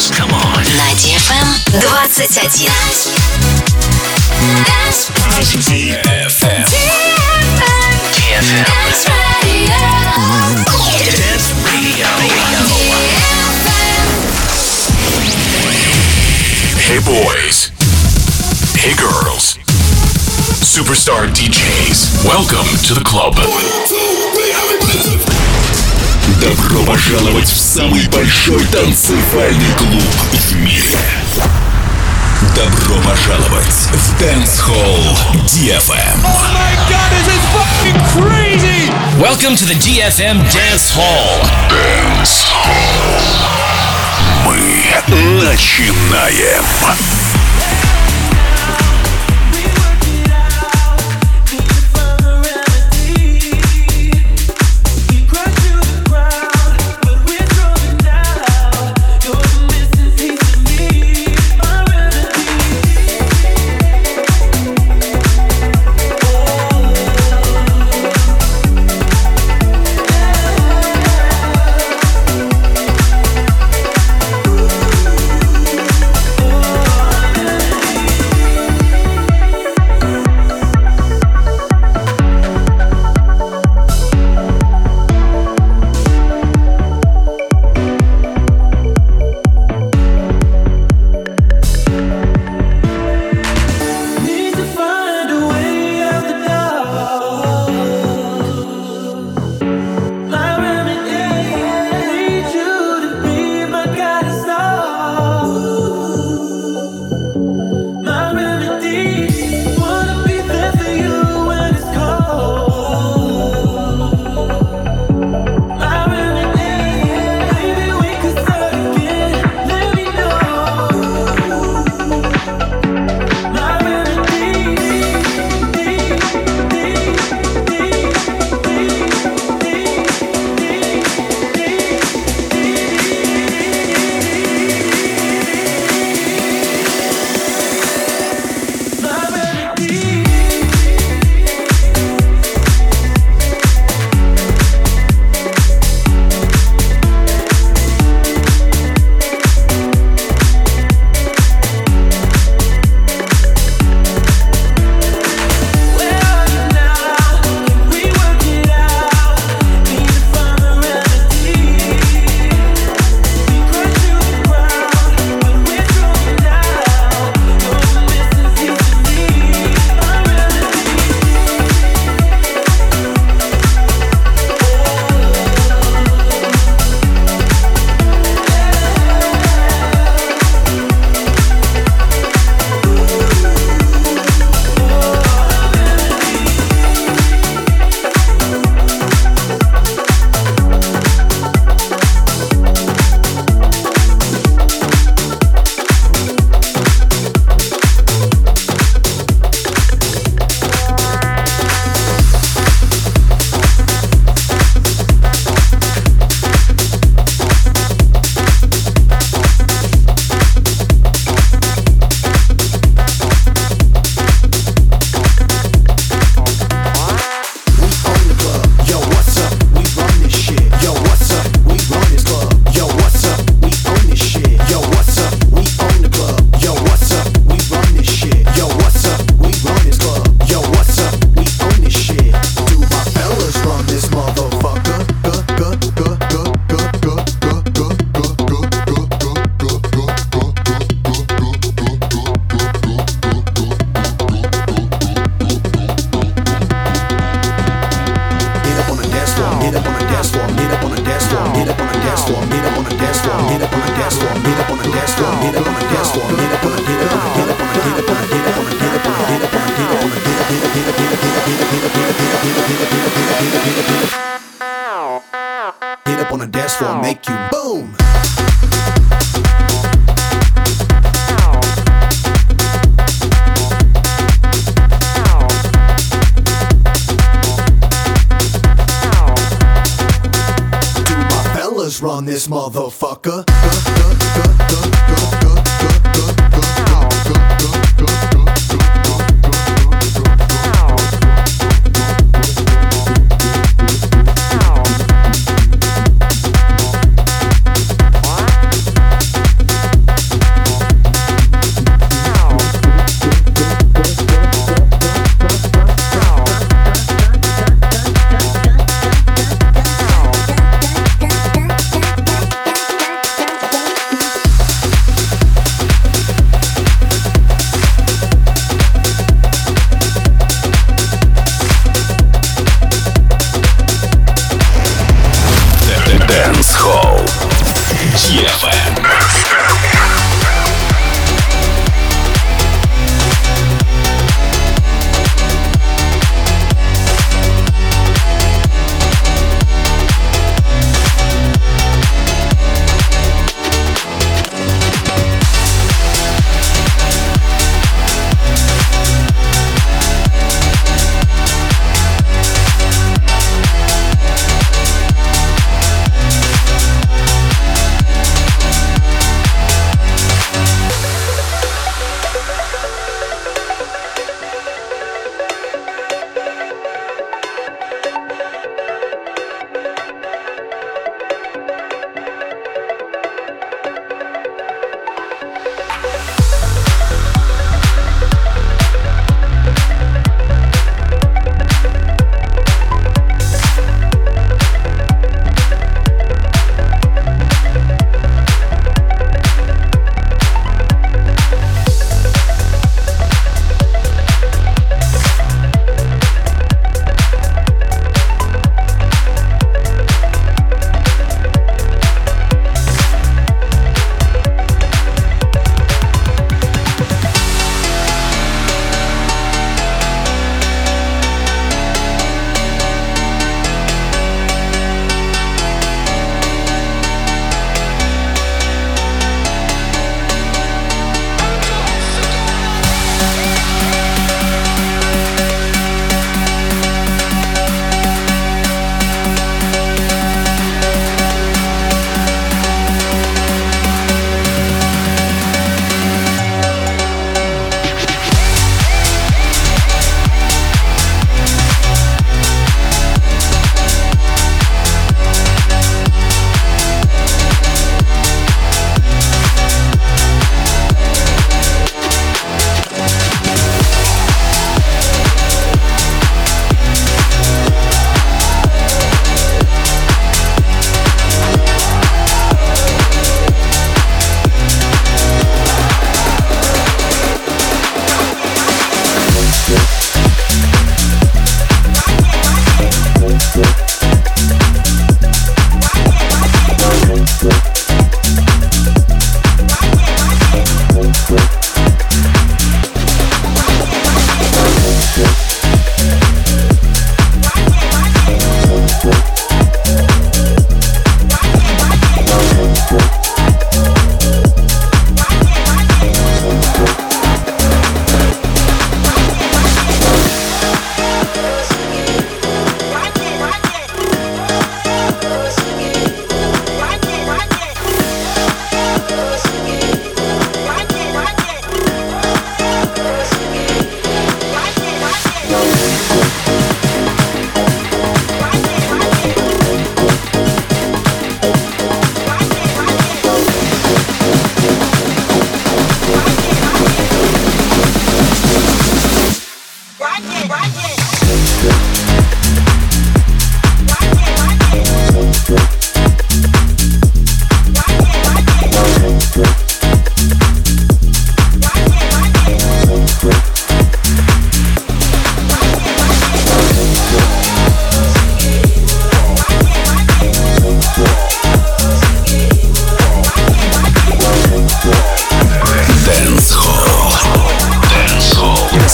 dance. Come on. На DFM 21. DFM. DFM. Dance Radio. Hey boys. Hey girls. Superstar DJs. Welcome to the club. Добро пожаловать в самый большой танцевальный клуб в мире. Добро пожаловать в Dance Hall DFM. Oh my god, this is fucking crazy! Welcome to the DFM Dance Hall. Dance Hall. Мы начинаем.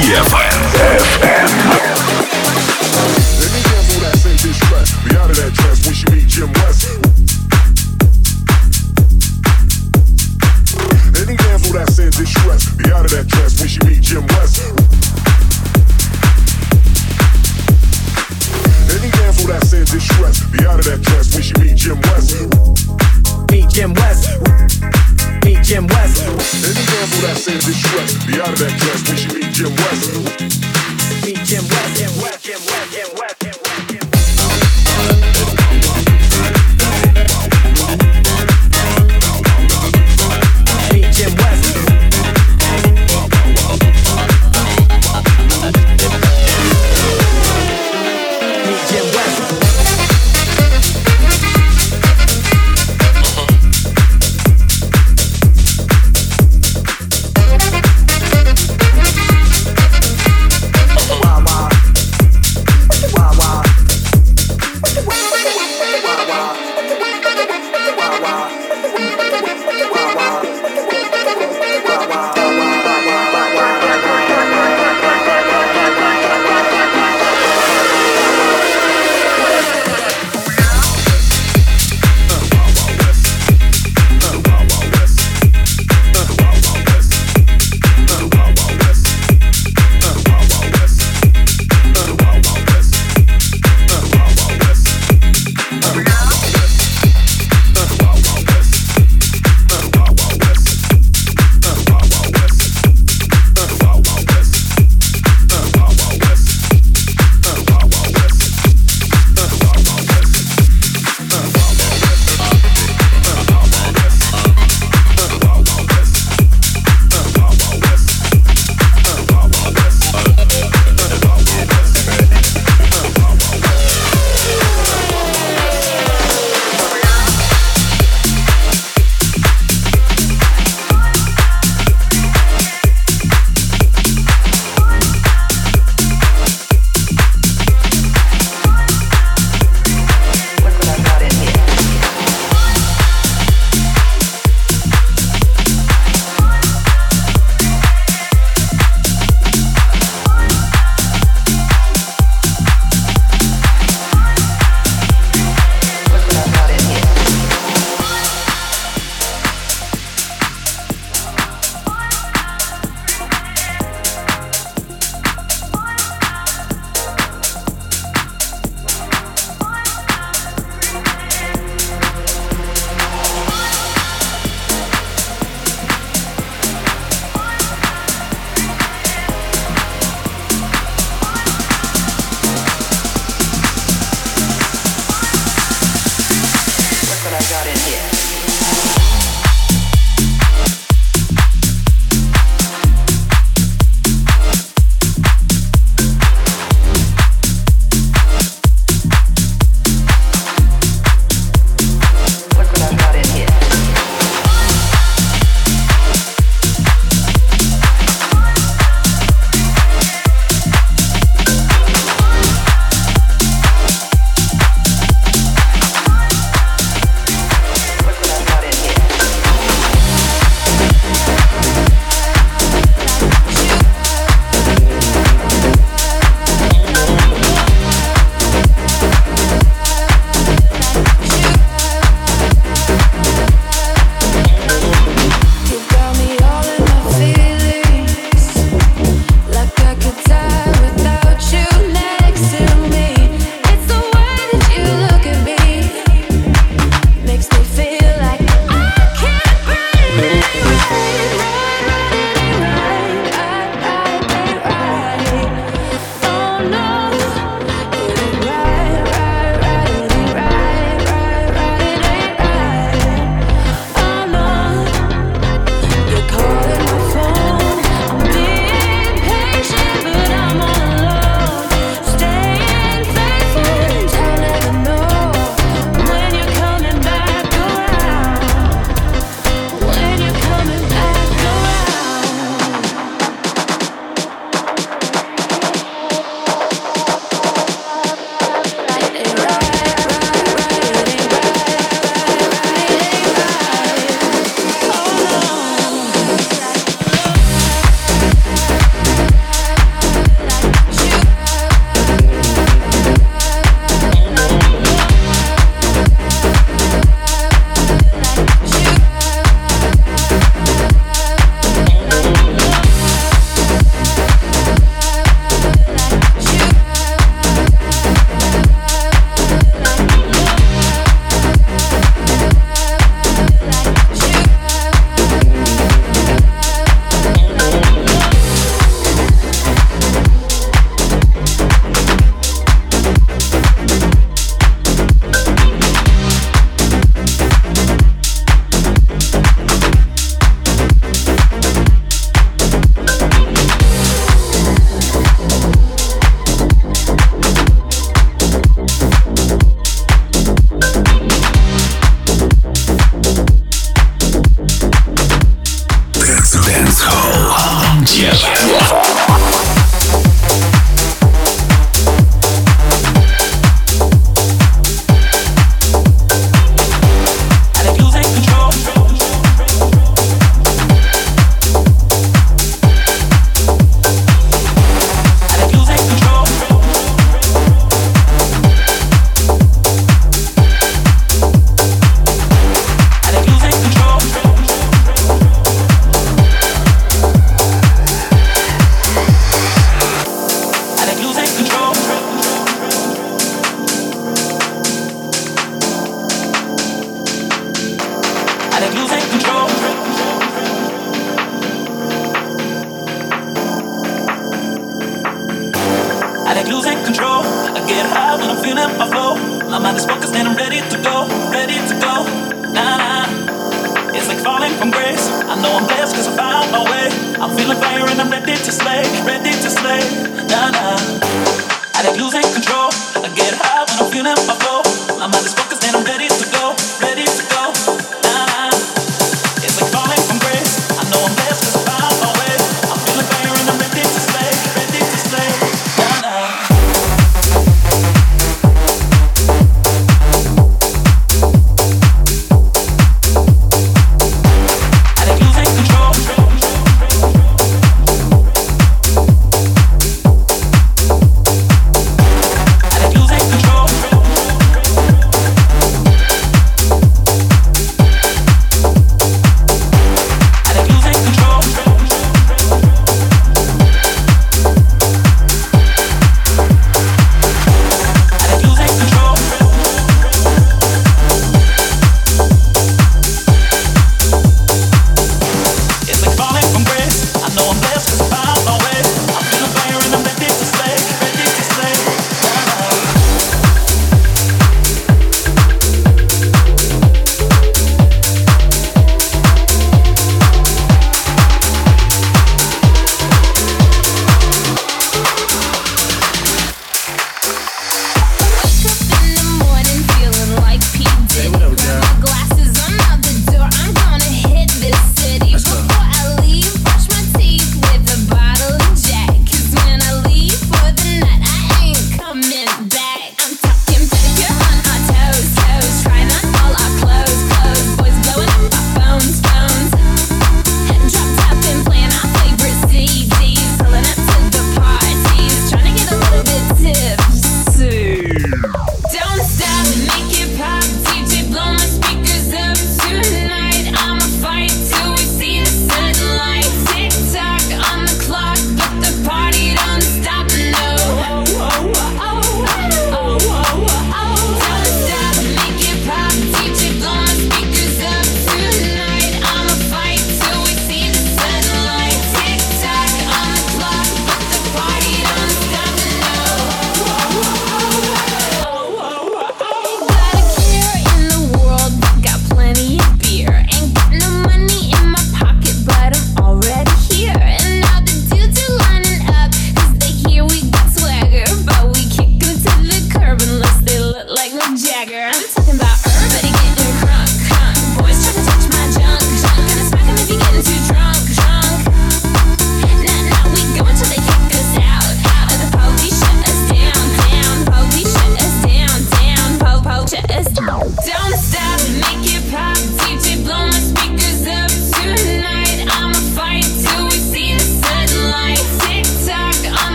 DFM.